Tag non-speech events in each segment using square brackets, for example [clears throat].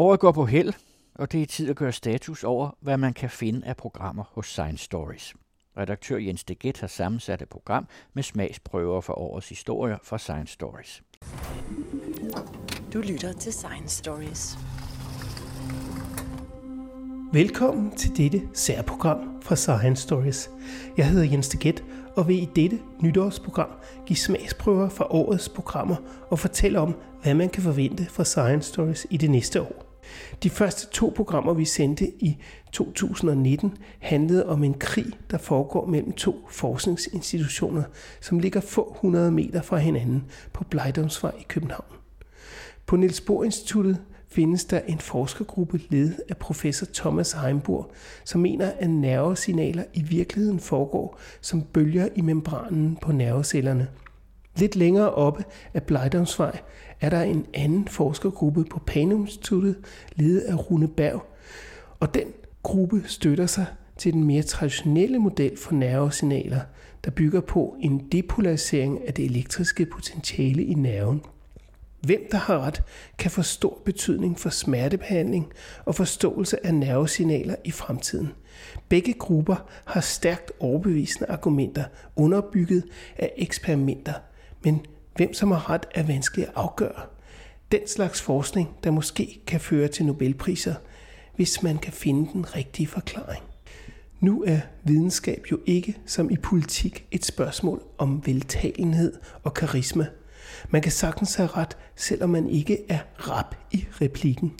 Året går på held, og det er tid at gøre status over, hvad man kan finde af programmer hos Science Stories. Redaktør Jens Deget har sammensat et program med smagsprøver for årets historier fra Science Stories. Du lytter til Science Stories. Velkommen til dette særprogram fra Science Stories. Jeg hedder Jens Deget og vil i dette nytårsprogram give smagsprøver fra årets programmer og fortælle om, hvad man kan forvente fra Science Stories i det næste år. De første to programmer, vi sendte i 2019, handlede om en krig, der foregår mellem to forskningsinstitutioner, som ligger få hundrede meter fra hinanden på Blejdomsvej i København. På Niels Bohr Instituttet findes der en forskergruppe ledet af professor Thomas Heimburg, som mener, at nervesignaler i virkeligheden foregår som bølger i membranen på nervecellerne. Lidt længere oppe af Blejdomsvej er der en anden forskergruppe på Panum Instituttet, ledet af Rune Berg, og den gruppe støtter sig til den mere traditionelle model for nervesignaler, der bygger på en depolarisering af det elektriske potentiale i nerven. Hvem der har ret, kan få stor betydning for smertebehandling og forståelse af nervesignaler i fremtiden. Begge grupper har stærkt overbevisende argumenter underbygget af eksperimenter, men hvem som har ret er vanskeligt at afgøre. Den slags forskning, der måske kan føre til Nobelpriser, hvis man kan finde den rigtige forklaring. Nu er videnskab jo ikke som i politik et spørgsmål om veltalenhed og karisma – man kan sagtens have ret, selvom man ikke er rap i replikken.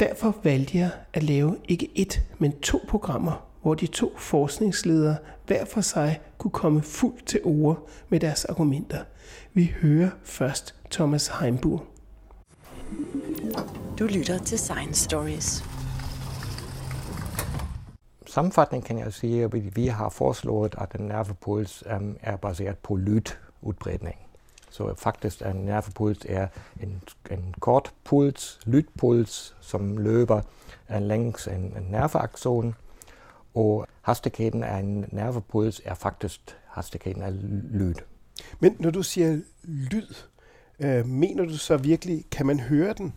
Derfor valgte jeg at lave ikke et, men to programmer, hvor de to forskningsledere hver for sig kunne komme fuldt til ord med deres argumenter. Vi hører først Thomas Heimburg. Du lytter til Science Stories. Sammenfatning kan jeg sige, at vi har foreslået, at en nervepuls er baseret på lydudbredning. Så faktisk er en nervepuls er en, en kort puls, lydpuls, som løber længs en, en nerveakson, og hastigheden af en nervepuls er faktisk hastigheden af lyd. Men når du siger lyd, øh, mener du så virkelig, kan man høre den?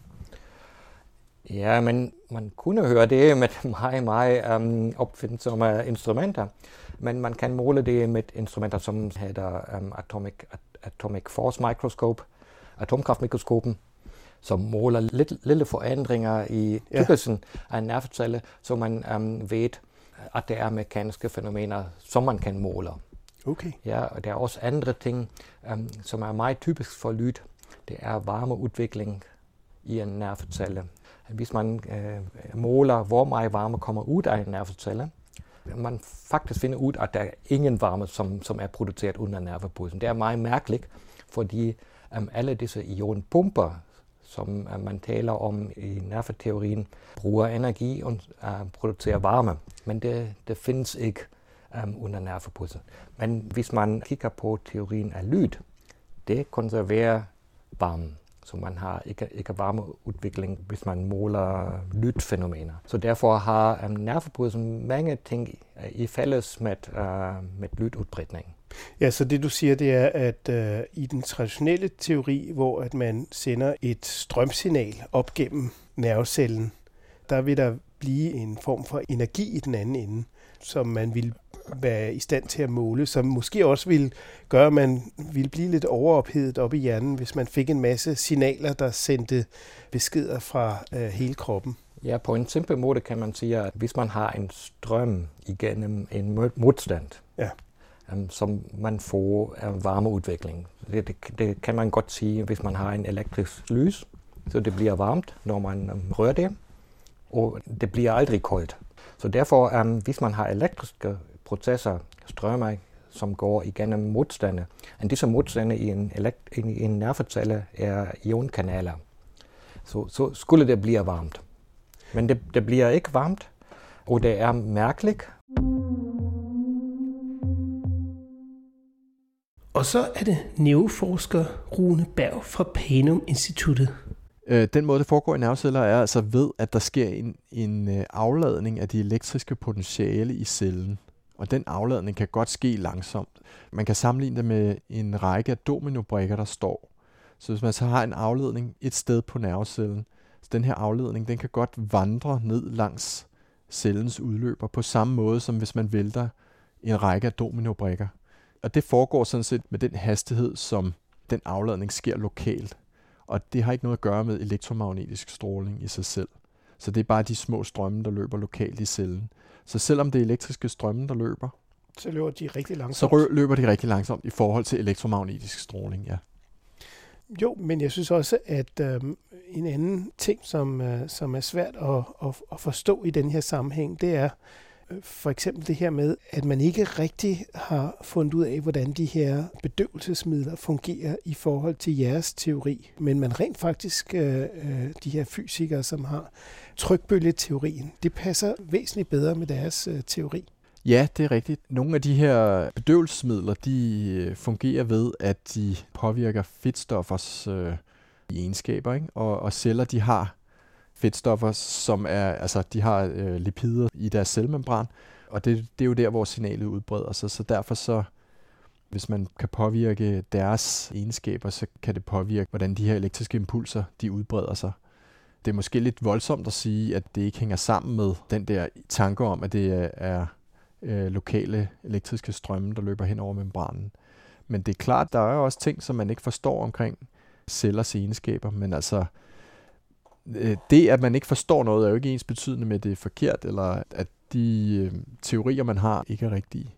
Ja, men man kunne høre det [laughs] med meget, meget um, opfindsomme instrumenter, men man kan måle det med instrumenter, som hedder um, atomic Atomic Force Microscope, atomkraftmikroskopen, som måler lidt, lille forandringer i tykkelsen ja. af en nervecelle, så man um, ved, at det er mekaniske fænomener, som man kan måle. Okay. Ja, og der er også andre ting, um, som er meget typisk for lyd. Det er varmeudvikling i en nervecelle. Hvis man uh, måler, hvor meget varme kommer ud af en nervecelle, man faktisk finder ud, at der er ingen varme, som, som er produceret under nervepulsen. Det er meget mærkeligt, fordi um, alle disse ionpumper, som uh, man taler om i nerveteorien, bruger energi og uh, producerer varme. Men det, det findes ikke ähm, under nervepulsen. Men hvis man kigger på teorien af lyd, det konserverer varmen. Så man har ikke, ikke varmeudvikling, hvis man måler lydfænomener. Så derfor har ähm, nervepulsen mange ting i fælles med, uh, med lydudbredning. Ja, så det du siger, det er, at øh, i den traditionelle teori, hvor at man sender et strømsignal op gennem nervecellen, der vil der blive en form for energi i den anden ende, som man vil være i stand til at måle, som måske også vil gøre, at man ville blive lidt overophedet op i hjernen, hvis man fik en masse signaler, der sendte beskeder fra øh, hele kroppen. Ja, på en simpel måde kan man sige, at hvis man har en strøm igennem en modstand, ja. um, som man får en varmeudvikling. Det, det, det kan man godt sige, hvis man har en elektrisk lys, så det bliver varmt, når man um, rører det, og det bliver aldrig koldt. Så derfor, um, hvis man har elektriske processer, strømmer, som går igennem modstande. Og disse modstande i en, elekt- i en nervecelle er ionkanaler. Så, så skulle det blive varmt. Men det, det bliver ikke varmt, og det er mærkeligt. Og så er det neuroforsker Rune Berg fra Panum Instituttet. Øh, den måde, det foregår i nerveceller, er altså ved, at der sker en, en øh, afladning af de elektriske potentiale i cellen. Og den afladning kan godt ske langsomt. Man kan sammenligne det med en række af dominobrikker, der står. Så hvis man så har en afledning et sted på nervecellen, Så den her afledning, den kan godt vandre ned langs cellens udløber på samme måde, som hvis man vælter en række af dominobrikker. Og det foregår sådan set med den hastighed, som den afladning sker lokalt. Og det har ikke noget at gøre med elektromagnetisk stråling i sig selv. Så det er bare de små strømme, der løber lokalt i cellen. Så selvom det er elektriske strømme, der løber, så løber de rigtig langsomt. Så løber de rigtig langsomt i forhold til elektromagnetisk stråling, ja. Jo, men jeg synes også, at øh, en anden ting, som, øh, som er svært at, at, at forstå i den her sammenhæng, det er øh, for eksempel det her med, at man ikke rigtig har fundet ud af, hvordan de her bedøvelsesmidler fungerer i forhold til jeres teori. Men man rent faktisk, øh, øh de her fysikere, som har trykbølgeteorien, det passer væsentligt bedre med deres øh, teori. Ja, det er rigtigt. Nogle af de her bedøvelsesmidler, de øh, fungerer ved, at de påvirker fedtstoffers øh, egenskaber, ikke? Og, og celler, de har fedtstoffer, som er, altså de har øh, lipider i deres cellemembran, og det, det er jo der, hvor signalet udbreder sig, så derfor så, hvis man kan påvirke deres egenskaber, så kan det påvirke, hvordan de her elektriske impulser, de udbreder sig. Det er måske lidt voldsomt at sige, at det ikke hænger sammen med den der tanke om, at det er øh, lokale elektriske strømme, der løber hen over membranen. Men det er klart, der er også ting, som man ikke forstår omkring cellers egenskaber, men altså øh, det, at man ikke forstår noget, er jo ikke ens betydende med, at det er forkert, eller at de øh, teorier, man har, ikke er rigtige.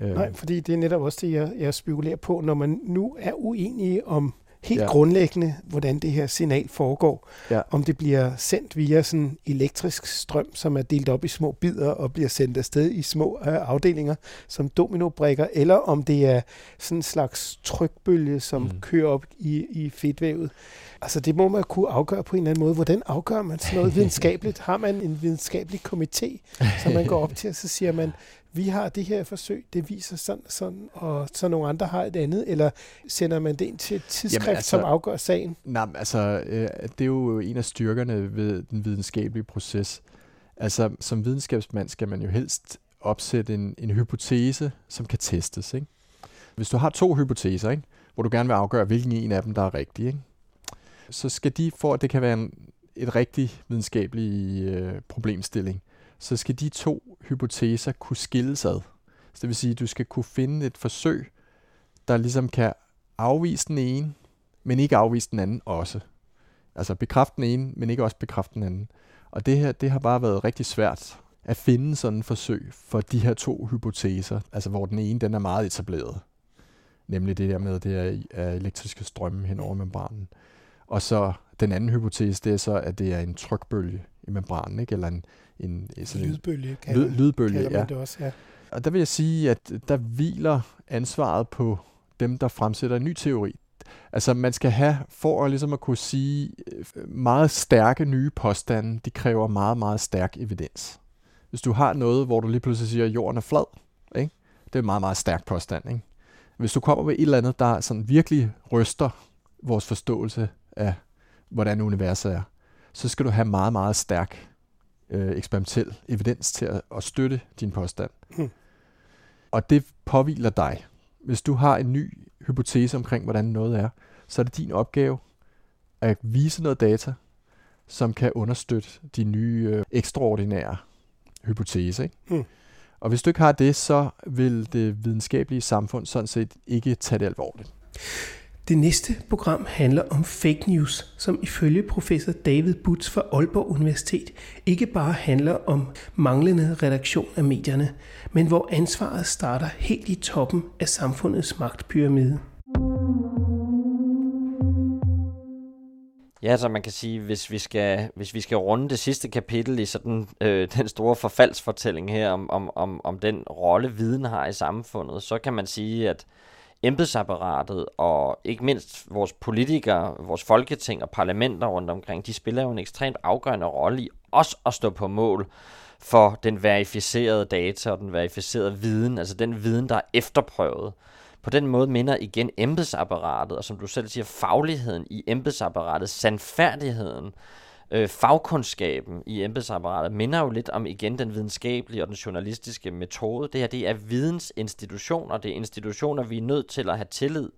Øh. Nej, fordi det er netop også det, jeg, jeg spekulerer på, når man nu er uenige om helt ja. grundlæggende, hvordan det her signal foregår. Ja. Om det bliver sendt via sådan elektrisk strøm, som er delt op i små bidder og bliver sendt afsted i små øh, afdelinger som dominobrikker, eller om det er sådan en slags trykbølge, som mm. kører op i, i fedtvævet. Altså det må man kunne afgøre på en eller anden måde. Hvordan afgør man sådan noget [laughs] videnskabeligt? Har man en videnskabelig komité, som man går op til, og så siger man, vi har det her forsøg, det viser sådan og sådan, og så nogle andre har et andet, eller sender man det ind til et tidsskrift, Jamen, altså, som afgør sagen? Nej, altså, øh, det er jo en af styrkerne ved den videnskabelige proces. Altså, som videnskabsmand skal man jo helst opsætte en, en hypotese, som kan testes. Ikke? Hvis du har to hypoteser, ikke? hvor du gerne vil afgøre, hvilken en af dem, der er rigtig, ikke? så skal de, for at det kan være en, et rigtig videnskabelig øh, problemstilling, så skal de to hypoteser kunne skilles ad. Så det vil sige, at du skal kunne finde et forsøg, der ligesom kan afvise den ene, men ikke afvise den anden også. Altså bekræfte den ene, men ikke også bekræfte den anden. Og det her, det har bare været rigtig svært at finde sådan et forsøg for de her to hypoteser, altså hvor den ene den er meget etableret. Nemlig det der med, det er elektriske strømme hen over membranen. Og så den anden hypotese, det er så, at det er en trykbølge i membranen, ikke? eller en, en sådan lydbølge, kalder, lyd, lydbølge kalder ja. det også, ja. Og der vil jeg sige, at der hviler ansvaret på dem, der fremsætter en ny teori. Altså man skal have, for at, ligesom at kunne sige, meget stærke nye påstande, de kræver meget, meget stærk evidens. Hvis du har noget, hvor du lige pludselig siger, at jorden er flad, ikke? det er en meget, meget stærk påstand. Ikke? Hvis du kommer med et eller andet, der sådan virkelig ryster vores forståelse af, hvordan universet er, så skal du have meget, meget stærk øh, eksperimentel evidens til at, at støtte din påstand. Hmm. Og det påviler dig. Hvis du har en ny hypotese omkring, hvordan noget er, så er det din opgave at vise noget data, som kan understøtte de nye øh, ekstraordinære hypotese. Ikke? Hmm. Og hvis du ikke har det, så vil det videnskabelige samfund sådan set ikke tage det alvorligt. Det næste program handler om fake news, som ifølge professor David Butz fra Aalborg Universitet ikke bare handler om manglende redaktion af medierne, men hvor ansvaret starter helt i toppen af samfundets magtpyramide. Ja, så man kan sige, hvis vi skal, hvis vi skal runde det sidste kapitel i sådan øh, den store forfaldsfortælling her om, om, om, om den rolle viden har i samfundet, så kan man sige, at embedsapparatet og ikke mindst vores politikere, vores folketing og parlamenter rundt omkring, de spiller jo en ekstremt afgørende rolle i også at stå på mål for den verificerede data og den verificerede viden, altså den viden, der er efterprøvet. På den måde minder igen embedsapparatet, og som du selv siger, fagligheden i embedsapparatet, sandfærdigheden, øh, fagkundskaben i embedsapparatet minder jo lidt om igen den videnskabelige og den journalistiske metode. Det her det er vidensinstitutioner, det er institutioner, vi er nødt til at have tillid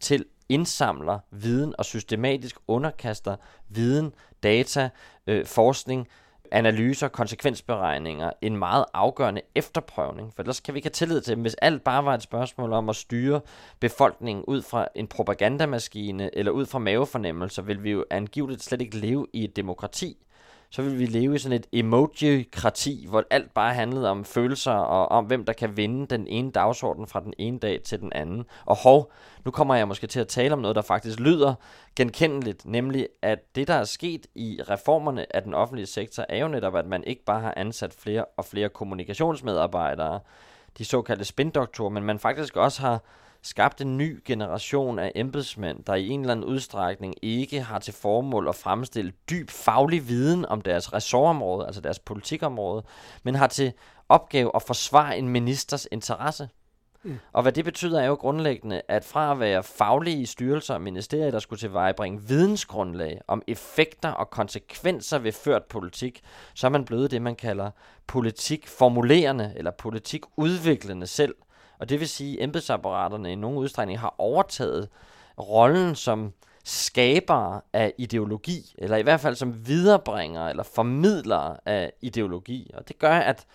til indsamler viden og systematisk underkaster viden, data, øh, forskning, analyser, konsekvensberegninger, en meget afgørende efterprøvning. For ellers kan vi ikke have tillid til dem. Hvis alt bare var et spørgsmål om at styre befolkningen ud fra en propagandamaskine eller ud fra mavefornemmelser, vil vi jo angiveligt slet ikke leve i et demokrati så ville vi leve i sådan et emoji-krati, hvor alt bare handlede om følelser og om, hvem der kan vinde den ene dagsorden fra den ene dag til den anden. Og hov, nu kommer jeg måske til at tale om noget, der faktisk lyder genkendeligt, nemlig at det, der er sket i reformerne af den offentlige sektor, er jo netop, at man ikke bare har ansat flere og flere kommunikationsmedarbejdere, de såkaldte spindoktorer, men man faktisk også har skabt en ny generation af embedsmænd, der i en eller anden udstrækning ikke har til formål at fremstille dyb faglig viden om deres ressortområde, altså deres politikområde, men har til opgave at forsvare en ministers interesse. Mm. Og hvad det betyder er jo grundlæggende, at fra at være faglige styrelser og ministerier, der skulle tilvejebringe vidensgrundlag om effekter og konsekvenser ved ført politik, så er man blevet det, man kalder politikformulerende eller politikudviklende selv – og det vil sige, at embedsapparaterne i nogen udstrækning har overtaget rollen som skaber af ideologi, eller i hvert fald som viderebringer eller formidler af ideologi. Og det gør, at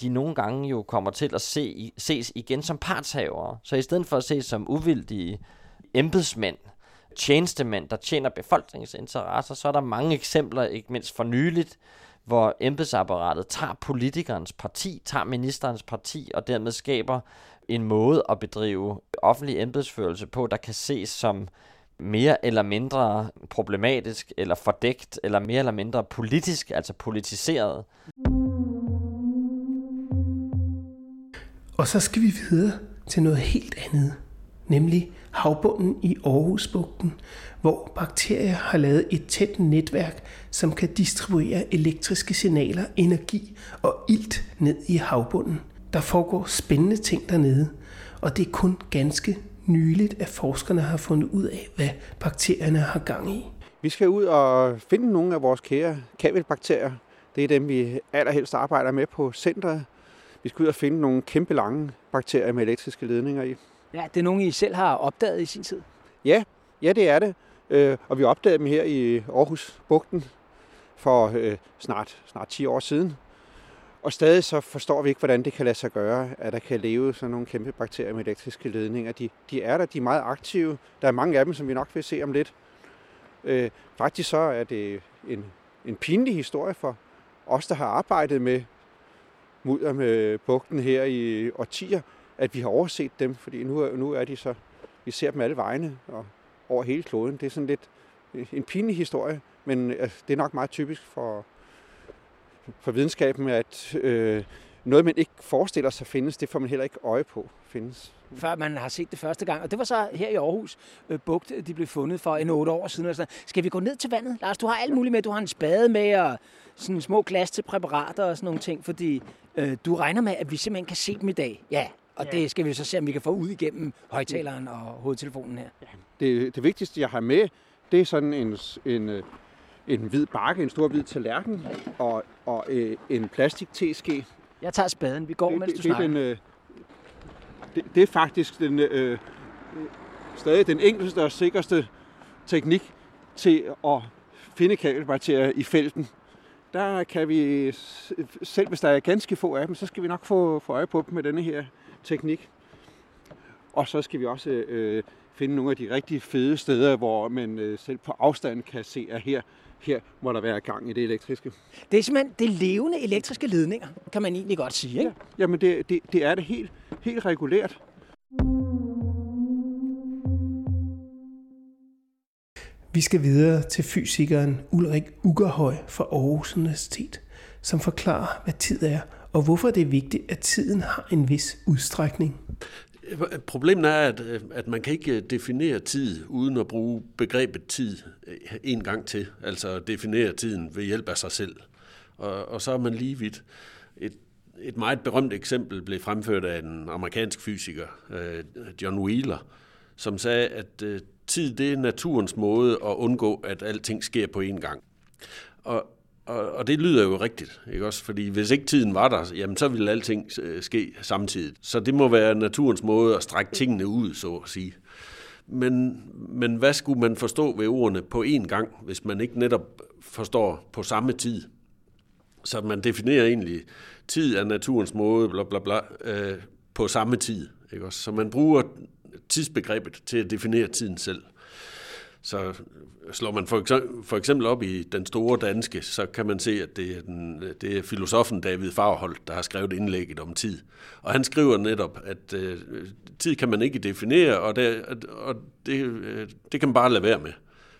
de nogle gange jo kommer til at se, ses igen som partshavere. Så i stedet for at ses som uvildige embedsmænd, tjenestemænd, der tjener befolkningens interesser, så er der mange eksempler, ikke mindst for nyligt, hvor embedsapparatet tager politikernes parti, tager ministerens parti, og dermed skaber en måde at bedrive offentlig embedsførelse på, der kan ses som mere eller mindre problematisk, eller fordækt, eller mere eller mindre politisk, altså politiseret. Og så skal vi videre til noget helt andet, nemlig havbunden i Aarhusbugten, hvor bakterier har lavet et tæt netværk, som kan distribuere elektriske signaler, energi og ilt ned i havbunden – der foregår spændende ting dernede, og det er kun ganske nyligt, at forskerne har fundet ud af, hvad bakterierne har gang i. Vi skal ud og finde nogle af vores kære kabelbakterier. Det er dem, vi allerhelst arbejder med på centret. Vi skal ud og finde nogle kæmpe lange bakterier med elektriske ledninger i. Ja, det er nogle, I selv har opdaget i sin tid? Ja, ja det er det. Øh, og vi opdagede dem her i Aarhus Bugten for øh, snart, snart 10 år siden. Og stadig så forstår vi ikke, hvordan det kan lade sig gøre, at der kan leve sådan nogle kæmpe bakterier med elektriske ledninger. De, de er der, de er meget aktive. Der er mange af dem, som vi nok vil se om lidt. Øh, faktisk så er det en, en pinlig historie for os, der har arbejdet med mudder med bugten her i årtier, at vi har overset dem, fordi nu, nu er de så, vi ser dem alle vegne og over hele kloden. Det er sådan lidt en pinlig historie, men altså, det er nok meget typisk for, for videnskaben, at øh, noget, man ikke forestiller sig findes, det får man heller ikke øje på findes. Før man har set det første gang. Og det var så her i Aarhus øh, Bugt, de blev fundet for en otte år siden. Altså, skal vi gå ned til vandet? Lars, du har alt muligt med. Du har en spade med og sådan små glas til præparater og sådan nogle ting, fordi øh, du regner med, at vi simpelthen kan se dem i dag. Ja, og ja. det skal vi så se, om vi kan få ud igennem højtaleren og hovedtelefonen her. Ja. Det, det vigtigste, jeg har med, det er sådan en, en, øh, en hvid bakke, en stor hvid tallerken og, og øh, en plastik teske. Jeg tager spaden. Vi går, det, mens det, du snakker. Den, øh, det, det er faktisk den, øh, stadig den enkleste og sikreste teknik til at finde kabelbakterier i felten. Der kan vi, selv hvis der er ganske få af dem, så skal vi nok få, få øje på dem med denne her teknik. Og så skal vi også øh, finde nogle af de rigtig fede steder, hvor man øh, selv på afstand kan se, at her her må der være gang i det elektriske. Det er simpelthen det levende elektriske ledninger, kan man egentlig godt sige, ikke? Ja, jamen det, det, det er det helt, helt regulært. Vi skal videre til fysikeren Ulrik Ugerhøj fra Aarhus Universitet, som forklarer, hvad tid er, og hvorfor det er vigtigt, at tiden har en vis udstrækning. Problemet er, at, øh, at man kan ikke øh, definere tid uden at bruge begrebet tid øh, en gang til. Altså definere tiden ved hjælp af sig selv. Og, og så er man lige vidt. Et, et meget berømt eksempel blev fremført af en amerikansk fysiker, John Wheeler, som sagde, at tid det er naturens måde at undgå, at alting sker på én gang. Og og, og det lyder jo rigtigt, ikke også? Fordi hvis ikke tiden var der, jamen så ville alting øh, ske samtidig. Så det må være naturens måde at strække tingene ud, så at sige. Men, men hvad skulle man forstå ved ordene på én gang, hvis man ikke netop forstår på samme tid? Så man definerer egentlig tid af naturens måde, bla bla bla, øh, på samme tid. Ikke også? Så man bruger tidsbegrebet til at definere tiden selv. Så øh, slår man for eksempel, for eksempel op i den store danske, så kan man se, at det er, den, det er filosofen David Farhold, der har skrevet indlægget om tid. Og han skriver netop, at øh, tid kan man ikke definere, og, det, og det, øh, det kan man bare lade være med.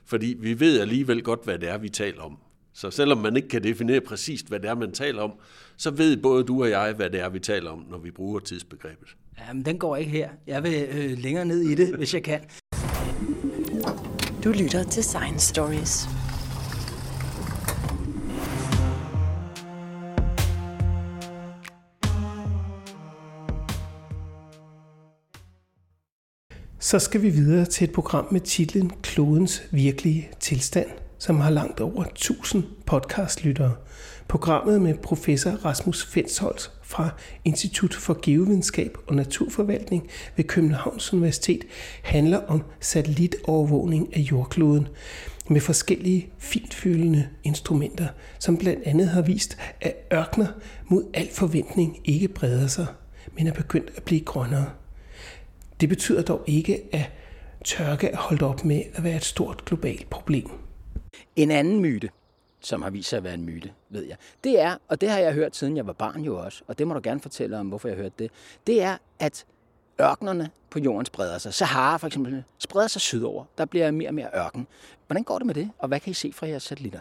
Fordi vi ved alligevel godt, hvad det er, vi taler om. Så selvom man ikke kan definere præcist, hvad det er, man taler om, så ved både du og jeg, hvad det er, vi taler om, når vi bruger tidsbegrebet. Jamen, den går ikke her. Jeg vil øh, længere ned i det, hvis jeg kan. Du lytter til Science Stories. Så skal vi videre til et program med titlen Klodens virkelige tilstand, som har langt over 1000 podcastlyttere. Programmet med professor Rasmus Fensholt fra Institut for Geovidenskab og Naturforvaltning ved Københavns Universitet handler om satellitovervågning af jordkloden med forskellige fintfølende instrumenter, som blandt andet har vist, at ørkner mod al forventning ikke breder sig, men er begyndt at blive grønnere. Det betyder dog ikke, at tørke er holdt op med at være et stort globalt problem. En anden myte, som har vist sig at være en myte, ved jeg, det er, og det har jeg hørt siden jeg var barn jo også, og det må du gerne fortælle om, hvorfor jeg hørte det, det er, at ørkenerne på jorden spreder sig. Sahara for eksempel spreder sig sydover. Der bliver mere og mere ørken. Hvordan går det med det, og hvad kan I se fra jeres satellitter?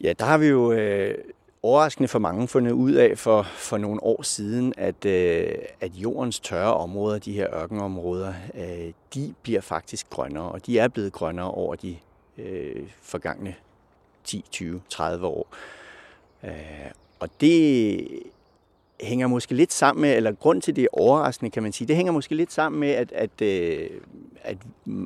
Ja, der har vi jo øh, overraskende for mange fundet ud af for, for nogle år siden, at, øh, at jordens tørre områder, de her ørkenområder, øh, de bliver faktisk grønnere, og de er blevet grønnere over de øh, forgangne 10, 20, 30 år. Øh, og det hænger måske lidt sammen med, eller grund til det er overraskende, kan man sige, det hænger måske lidt sammen med, at, at, øh, at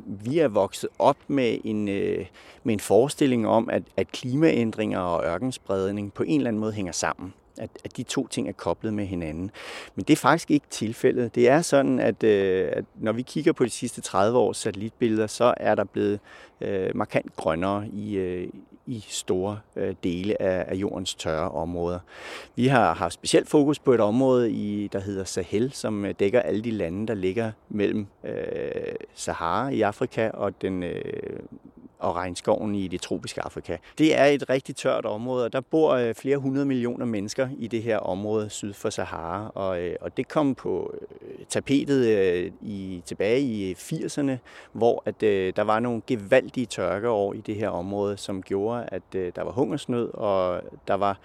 vi er vokset op med en, øh, med en forestilling om, at, at klimaændringer og ørkenspredning på en eller anden måde hænger sammen. At, at de to ting er koblet med hinanden. Men det er faktisk ikke tilfældet. Det er sådan, at, øh, at når vi kigger på de sidste 30 års satellitbilleder, så er der blevet øh, markant grønnere i, øh, i store øh, dele af, af jordens tørre områder. Vi har haft specielt fokus på et område, i, der hedder Sahel, som øh, dækker alle de lande, der ligger mellem øh, Sahara i Afrika og den øh, og regnskoven i det tropiske Afrika. Det er et rigtig tørt område, og der bor øh, flere hundrede millioner mennesker i det her område syd for Sahara, og, øh, og det kom på øh, tapetet i, tilbage i 80'erne, hvor at, øh, der var nogle gevaldige tørkeår i det her område, som gjorde, at øh, der var hungersnød, og der var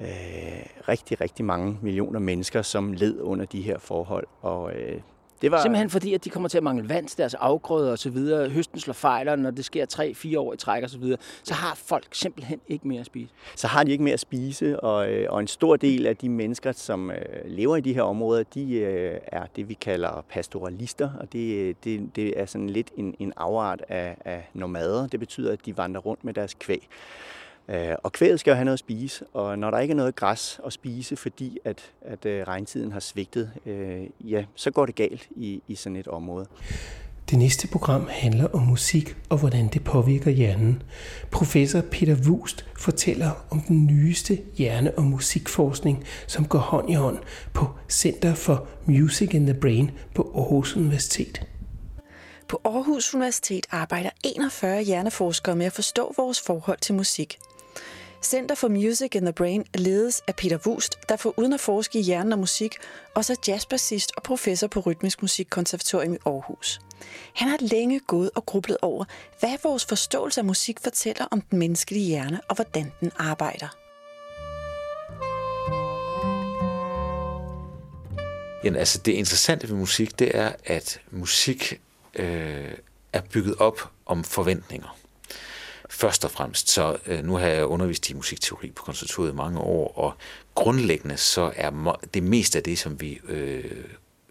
øh, rigtig, rigtig mange millioner mennesker, som led under de her forhold. Og øh, det var... Simpelthen fordi, at de kommer til at mangle vand til deres afgrøder og så videre. Høsten slår fejler, når det sker 3-4 år i træk og så videre. Så har folk simpelthen ikke mere at spise. Så har de ikke mere at spise, og, øh, og en stor del af de mennesker, som øh, lever i de her områder, de øh, er det, vi kalder pastoralister, og det, det, det er sådan lidt en, en afart af, af nomader. Det betyder, at de vandrer rundt med deres kvæg. Øh, og kvæget skal jo have noget at spise, og når der ikke er noget græs at spise, fordi at, at øh, regntiden har svigtet, øh, ja, så går det galt i, i sådan et område. Det næste program handler om musik og hvordan det påvirker hjernen. Professor Peter Wust fortæller om den nyeste hjerne- og musikforskning, som går hånd i hånd på Center for Music in the Brain på Aarhus Universitet. På Aarhus Universitet arbejder 41 hjerneforskere med at forstå vores forhold til musik. Center for Music in the Brain ledes af Peter Wust, der for uden at forske i hjernen og musik, også er jazzbassist og professor på Rytmisk Musikkonservatorium i Aarhus. Han har længe gået og grublet over, hvad vores forståelse af musik fortæller om den menneskelige hjerne og hvordan den arbejder. Jamen, altså, det interessante ved musik, det er, at musik øh, er bygget op om forventninger først og fremmest. Så øh, nu har jeg undervist i musikteori på konservatoriet i mange år, og grundlæggende så er det meste af det, som vi, øh,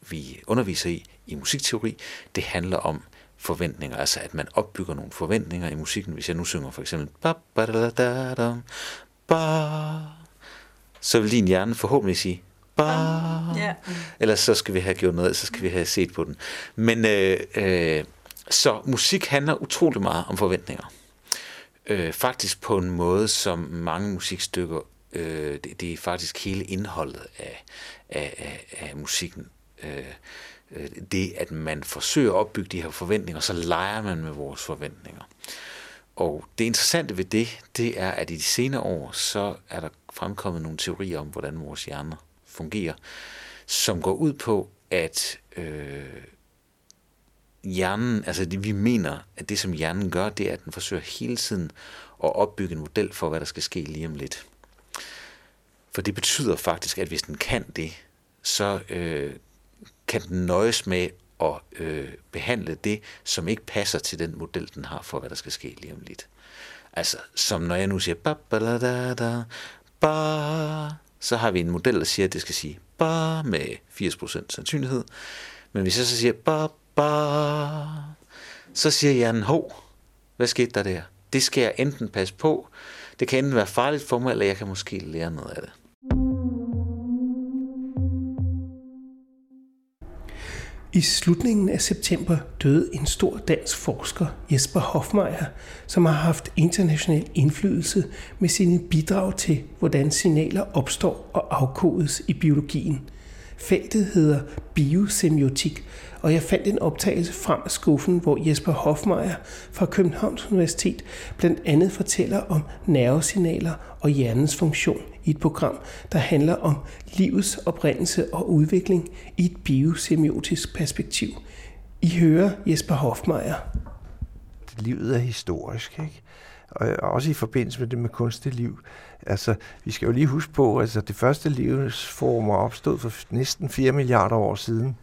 vi underviser i, i musikteori, det handler om forventninger, altså at man opbygger nogle forventninger i musikken. Hvis jeg nu synger for eksempel ba, ba, da, da, da, ba, så vil din hjerne forhåbentlig sige ba, yeah. ellers så skal vi have gjort noget, så skal vi have set på den. Men øh, øh, så musik handler utrolig meget om forventninger. Øh, faktisk på en måde, som mange musikstykker, øh, det, det er faktisk hele indholdet af, af, af, af musikken. Øh, øh, det, at man forsøger at opbygge de her forventninger, så leger man med vores forventninger. Og det interessante ved det, det er, at i de senere år, så er der fremkommet nogle teorier om, hvordan vores hjerner fungerer, som går ud på, at øh, hjernen, altså det vi mener, at det som hjernen gør, det er, at den forsøger hele tiden at opbygge en model for, hvad der skal ske lige om lidt. For det betyder faktisk, at hvis den kan det, så øh, kan den nøjes med at øh, behandle det, som ikke passer til den model, den har for, hvad der skal ske lige om lidt. Altså, som når jeg nu siger ba ba da da da ba, så har vi en model, der siger, at det skal sige ba med 80% sandsynlighed. Men hvis jeg så siger ba ba, så siger hjernen, hov, hvad skete der der? Det skal jeg enten passe på, det kan enten være farligt for mig, eller jeg kan måske lære noget af det. I slutningen af september døde en stor dansk forsker, Jesper Hofmeier, som har haft international indflydelse med sine bidrag til, hvordan signaler opstår og afkodes i biologien. Feltet hedder biosemiotik, og jeg fandt en optagelse frem af skuffen, hvor Jesper Hofmeier fra Københavns Universitet blandt andet fortæller om nervesignaler og hjernens funktion i et program, der handler om livets oprindelse og udvikling i et biosemiotisk perspektiv. I hører Jesper Hofmeier. Livet er historisk, ikke? og også i forbindelse med det med kunstig liv. Altså, vi skal jo lige huske på, at altså, det første livsformer opstod for næsten 4 milliarder år siden.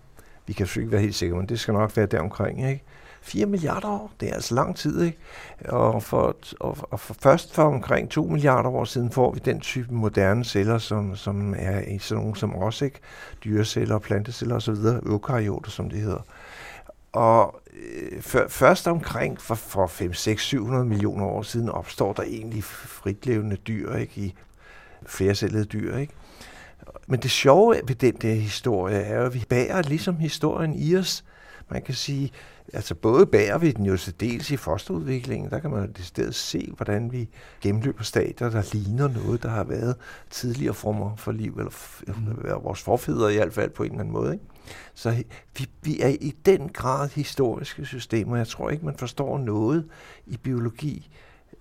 Vi kan selvfølgelig ikke være helt sikre, men det skal nok være deromkring, ikke? 4 milliarder år, det er altså lang tid, ikke? Og, for, og, og for først for omkring 2 milliarder år siden får vi den type moderne celler, som, som er i sådan nogle som os, ikke? Dyreceller, planteceller osv., eukaryoter, som det hedder. Og øh, først omkring for, for 5, 6, 700 millioner år siden opstår der egentlig fritlevende dyr, ikke? I flercellede dyr, ikke? Men det sjove ved den der historie er at vi bærer ligesom historien i os. Man kan sige, altså både bærer vi den jo til dels i fosterudviklingen, der kan man i stedet se, hvordan vi gennemløber stadier, der ligner noget, der har været tidligere former for liv, eller mm. vores forfædre i hvert fald på en eller anden måde. Ikke? Så vi, vi er i den grad historiske systemer. Jeg tror ikke, man forstår noget i biologi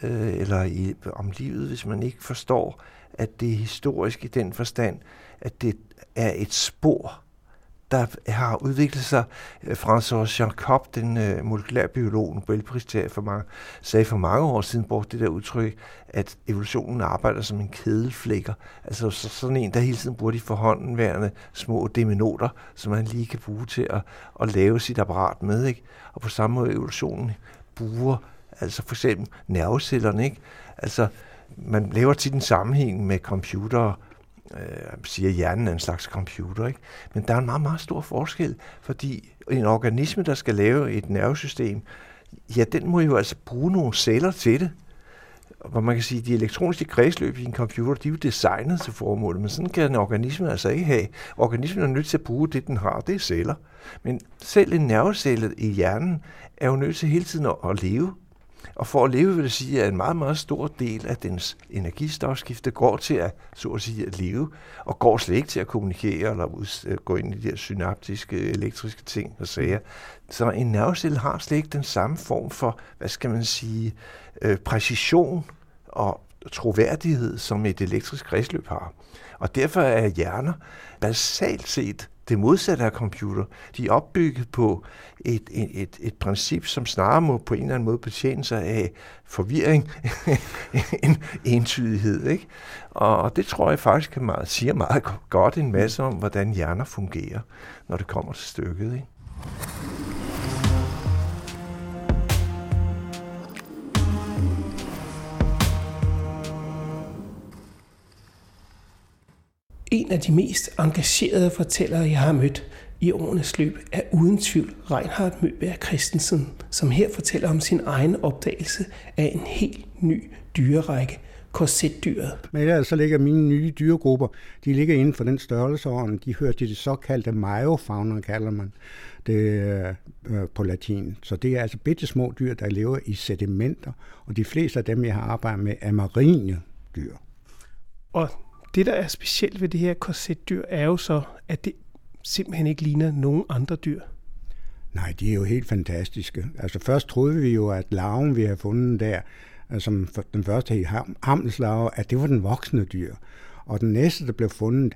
øh, eller i, om livet, hvis man ikke forstår, at det er historisk i den forstand, at det er et spor, der har udviklet sig. Øh, François Jacob, den øh, molekylærbiolog, Nobelpristager for mange, sagde for mange år siden, brugte det der udtryk, at evolutionen arbejder som en kedelflækker. Altså så, sådan en, der hele tiden bruger de forhåndenværende små deminoter, som man lige kan bruge til at, at lave sit apparat med. Ikke? Og på samme måde evolutionen bruger altså for eksempel nervecellerne. Ikke? Altså man laver tit en sammenhæng med computere, øh, siger, hjernen er en slags computer. Ikke? Men der er en meget, meget stor forskel, fordi en organisme, der skal lave et nervesystem, ja, den må jo altså bruge nogle celler til det. Hvor man kan sige, at de elektroniske kredsløb i en computer, de er jo designet til formålet, men sådan kan en organisme altså ikke have. Organismen er nødt til at bruge det, den har, det er celler. Men selv en nervecelle i hjernen er jo nødt til hele tiden at leve og for at leve vil det sige, at en meget, meget stor del af dens energistofskifte går til at, så at sige, at leve, og går slet ikke til at kommunikere eller øh, gå ind i de her synaptiske, elektriske ting og sager. Så en nervecelle har slet ikke den samme form for, hvad skal man sige, øh, præcision og troværdighed, som et elektrisk kredsløb har. Og derfor er hjerner basalt set det modsatte af computer. De er opbygget på et, et, et, et princip, som snarere må på en eller anden måde betjene sig af forvirring [laughs] en entydighed. Ikke? Og det tror jeg faktisk kan meget, siger meget godt en masse om, hvordan hjerner fungerer, når det kommer til stykket. Ikke? En af de mest engagerede fortællere, jeg har mødt i årenes løb, er uden tvivl Reinhard Møberg Christensen, som her fortæller om sin egen opdagelse af en helt ny dyrerække, korsetdyret. Men ellers så ligger mine nye dyregrupper, de ligger inden for den størrelseorden. De hører til det såkaldte majofauna, kalder man det øh, på latin. Så det er altså bitte små dyr, der lever i sedimenter, og de fleste af dem, jeg har arbejdet med, er marine dyr. Og det, der er specielt ved det her korsetdyr, er jo så, at det simpelthen ikke ligner nogen andre dyr. Nej, de er jo helt fantastiske. Altså først troede vi jo, at larven, vi havde fundet der, altså, som den første i hammelslave, at det var den voksne dyr. Og den næste, der blev fundet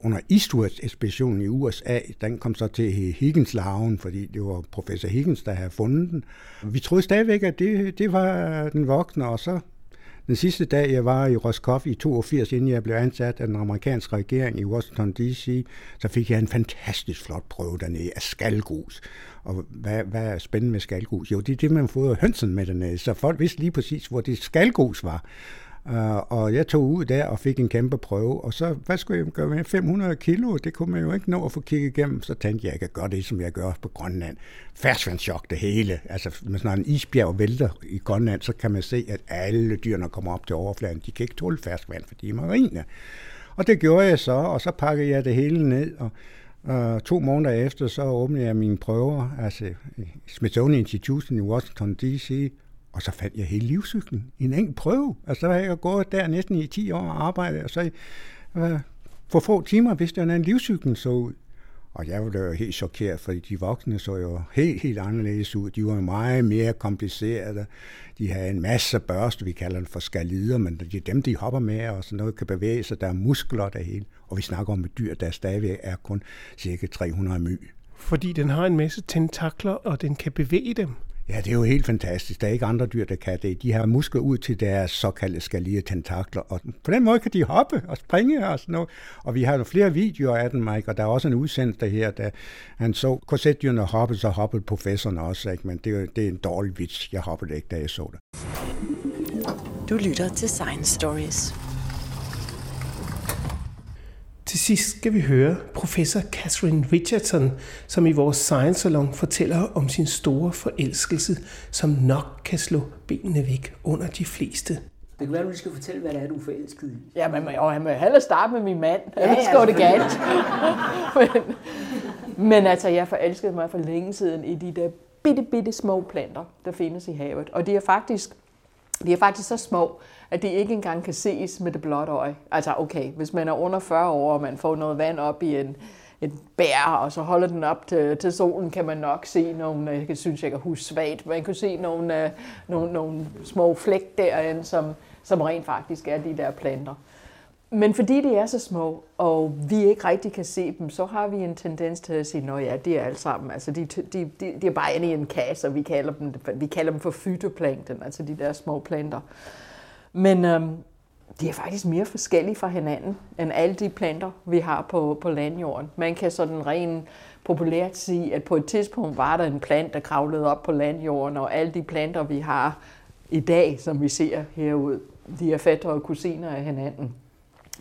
under Eastwards ekspedition i USA, den kom så til Higgins-larven, fordi det var professor Higgins, der havde fundet den. Vi troede stadigvæk, at det, det var den voksne, og så den sidste dag, jeg var i Roscoff i 82, inden jeg blev ansat af den amerikanske regering i Washington D.C., så fik jeg en fantastisk flot prøve dernede af skalgus. Og hvad, hvad er spændende med skalgus? Jo, det er det, man får hønsen med dernede, så folk vidste lige præcis, hvor det skalgus var. Uh, og jeg tog ud der og fik en kæmpe prøve, og så, hvad skulle jeg gøre med 500 kilo? Det kunne man jo ikke nå at få kigget igennem. Så tænkte jeg, jeg kan gøre det, som jeg gør på Grønland. Færdsvandschok det hele. Altså, når sådan en isbjerg vælter i Grønland, så kan man se, at alle dyrene kommer op til overfladen. De kan ikke tåle ferskvand, for de er marine. Og det gjorde jeg så, og så pakkede jeg det hele ned, og Uh, to måneder efter, så åbnede jeg mine prøver, altså Smithsonian Institution i Washington D.C., og så fandt jeg hele livscyklen i en enkelt prøve. Altså, så havde jeg gået der næsten i 10 år og arbejdet, og så øh, for få timer vidste jeg, hvordan livscyklen så ud. Og jeg var jo helt chokeret, fordi de voksne så jo helt, helt anderledes ud. De var meget mere komplicerede. De havde en masse børste, vi kalder det for skalider, men det er dem, de hopper med, og sådan noget kan bevæge sig. Der er muskler der hele. Og vi snakker om et dyr, der stadigvæk er kun cirka 300 my. Fordi den har en masse tentakler, og den kan bevæge dem. Ja, det er jo helt fantastisk. Der er ikke andre dyr, der kan det. De har muskler ud til deres såkaldte skalige tentakler, og på den måde kan de hoppe og springe og sådan noget. Og vi har jo flere videoer af den, Mike, og der er også en udsendelse her, der han så korsetdyrene hoppe, så hoppede professoren også, ikke? men det er, det er en dårlig vits. Jeg hoppede ikke, da jeg så det. Du lytter til Science Stories. Til sidst skal vi høre professor Catherine Richardson, som i vores Science Salon fortæller om sin store forelskelse, som nok kan slå benene væk under de fleste. Det kan være, at du skal fortælle, hvad det er, du er forelsket i. Ja, men jo, han må hellere starte med min mand. Ja, ellers går det galt. men, men altså, jeg forelskede mig for længe siden i de der bitte, bitte små planter, der findes i havet. Og de er faktisk, de er faktisk så små, at de ikke engang kan ses med det blotte øje. Altså okay, hvis man er under 40 år, og man får noget vand op i en, en bær, og så holder den op til, til solen, kan man nok se nogle, øh, jeg synes, jeg kan huske svagt, man kan se nogle, øh, nogle, nogle små flæk derinde, som, som rent faktisk er de der planter. Men fordi de er så små, og vi ikke rigtig kan se dem, så har vi en tendens til at sige, at ja, de er alle sammen. Altså, de, de, de, de er bare inde i en kasse, og vi kalder dem, vi kalder dem for fytoplankton, altså de der små planter. Men øhm, de er faktisk mere forskellige fra hinanden, end alle de planter, vi har på, på landjorden. Man kan sådan rent populært sige, at på et tidspunkt var der en plant, der kravlede op på landjorden, og alle de planter, vi har i dag, som vi ser herude, de er fætter og kusiner af hinanden.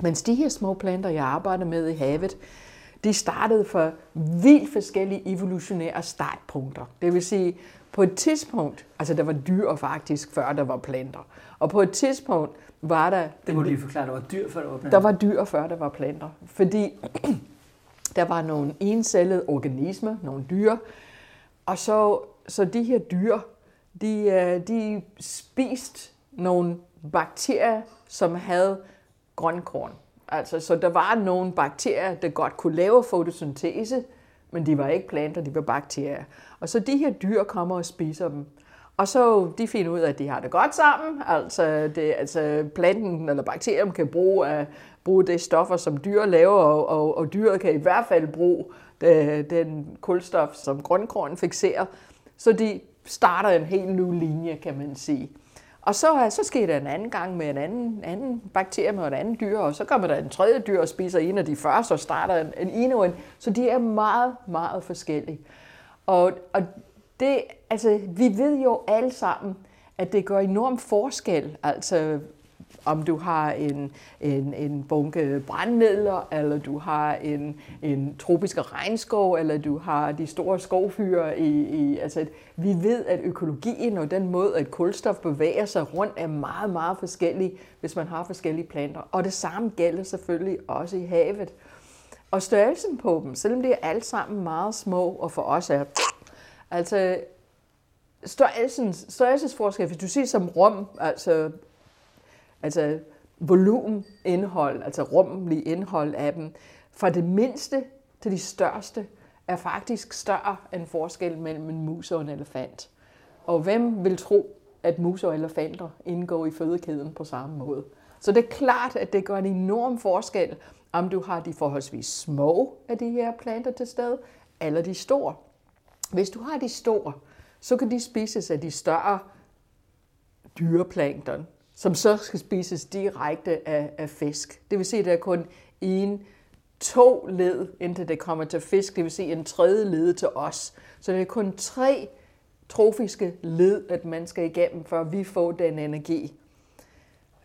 Mens de her små planter, jeg arbejder med i havet, de startede for vildt forskellige evolutionære startpunkter. Det vil sige, på et tidspunkt, altså der var dyr faktisk, før der var planter. Og på et tidspunkt var der... Det må du lige forklare, der var dyr før der var planter. Der var dyr før der var planter. Fordi [clears throat] der var nogle encellede organismer, nogle dyr, og så, så de her dyr, de, øh, de spiste nogle bakterier, som havde grønkorn. Altså, så der var nogle bakterier, der godt kunne lave fotosyntese, men de var ikke planter, de var bakterier. Og så de her dyr kommer og spiser dem. Og så de finder ud af, at de har det godt sammen. Altså, det, altså planten eller bakterien kan bruge, uh, bruge det stoffer, som dyr laver, og, og, og dyret kan i hvert fald bruge det, den kulstof, som grønkorn fixerer. Så de starter en helt ny linje, kan man sige. Og så, øh, så sker der en anden gang med en anden, anden bakterie med en anden dyr, og så kommer der en tredje dyr og spiser en af de første, og starter en, en endnu en. Så de er meget, meget forskellige. Og, og det, altså, vi ved jo alle sammen, at det gør enorm forskel, altså om du har en, en, en bunke brændmidler, eller du har en, en tropisk regnskov, eller du har de store skovfyre i, i... Altså, vi ved, at økologien og den måde, at kulstof bevæger sig rundt, er meget, meget forskellig, hvis man har forskellige planter. Og det samme gælder selvfølgelig også i havet. Og størrelsen på dem, selvom det er alt sammen meget små, og for os er... Altså, størrelsen, størrelsesforskel, hvis du siger som rum, altså, altså volumenindhold, altså rummelig indhold af dem, fra det mindste til de største, er faktisk større end forskel mellem en mus og en elefant. Og hvem vil tro, at mus og elefanter indgår i fødekæden på samme måde? Så det er klart, at det gør en enorm forskel, om du har de forholdsvis små af de her planter til stede, eller de store. Hvis du har de store, så kan de spises af de større dyreplankton, som så skal spises direkte af, af fisk. Det vil sige, at der er kun en, to led, indtil det kommer til fisk. Det vil sige en tredje led til os. Så det er kun tre trofiske led, at man skal igennem, før vi får den energi.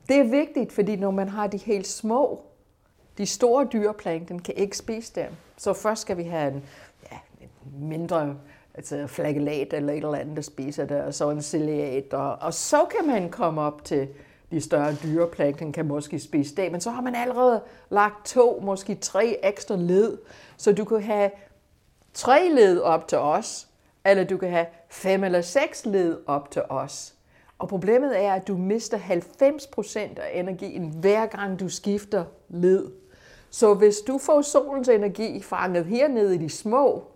Det er vigtigt, fordi når man har de helt små, de store dyreplankton kan ikke spise dem. Så først skal vi have en, ja, en mindre altså flagellat eller et eller andet, der spiser det, og så en ciliat, og, og så kan man komme op til de større dyreplankton, kan måske spise det, men så har man allerede lagt to, måske tre ekstra led, så du kan have tre led op til os, eller du kan have fem eller seks led op til os. Og problemet er, at du mister 90% af energien, hver gang du skifter led. Så hvis du får solens energi fanget hernede i de små,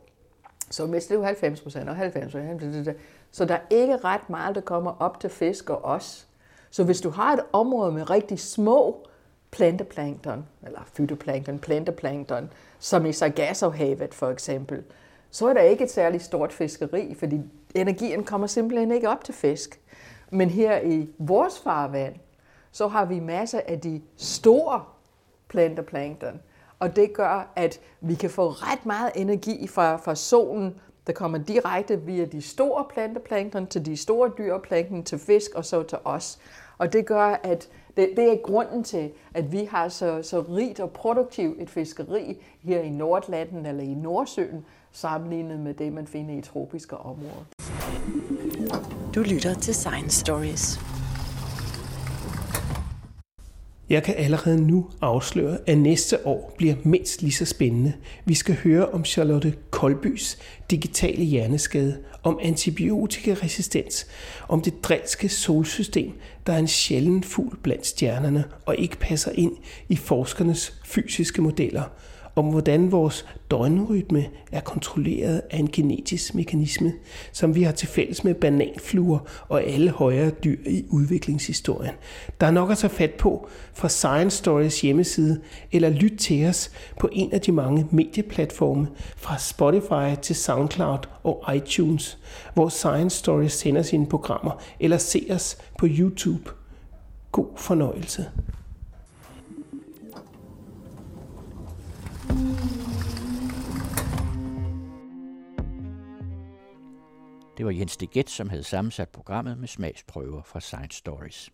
så mister du 90 procent og 90 procent. Så der er ikke ret meget, der kommer op til fisk og os. Så hvis du har et område med rigtig små planteplankton, eller fytoplankton, planteplankton, som i Sargassohavet for eksempel, så er der ikke et særligt stort fiskeri, fordi energien kommer simpelthen ikke op til fisk. Men her i vores farvand, så har vi masser af de store planteplankton, og det gør, at vi kan få ret meget energi fra, fra solen, der kommer direkte via de store planteplankton til de store dyreplankton, til fisk og så til os. Og det gør, at det, det er grunden til, at vi har så, så rigt og produktivt et fiskeri her i Nordlanden eller i Nordsøen, sammenlignet med det, man finder i tropiske områder. Du lytter til Science Stories. Jeg kan allerede nu afsløre, at næste år bliver mindst lige så spændende. Vi skal høre om Charlotte Kolbys digitale hjerneskade, om antibiotikaresistens, om det drilske solsystem, der er en sjælden fugl blandt stjernerne og ikke passer ind i forskernes fysiske modeller – om hvordan vores døgnrytme er kontrolleret af en genetisk mekanisme, som vi har til fælles med bananfluer og alle højere dyr i udviklingshistorien. Der er nok at tage fat på fra Science Stories hjemmeside, eller lyt til os på en af de mange medieplatforme fra Spotify til SoundCloud og iTunes, hvor Science Stories sender sine programmer, eller se os på YouTube. God fornøjelse. Det var Jens Deget, som havde sammensat programmet med smagsprøver fra Science Stories.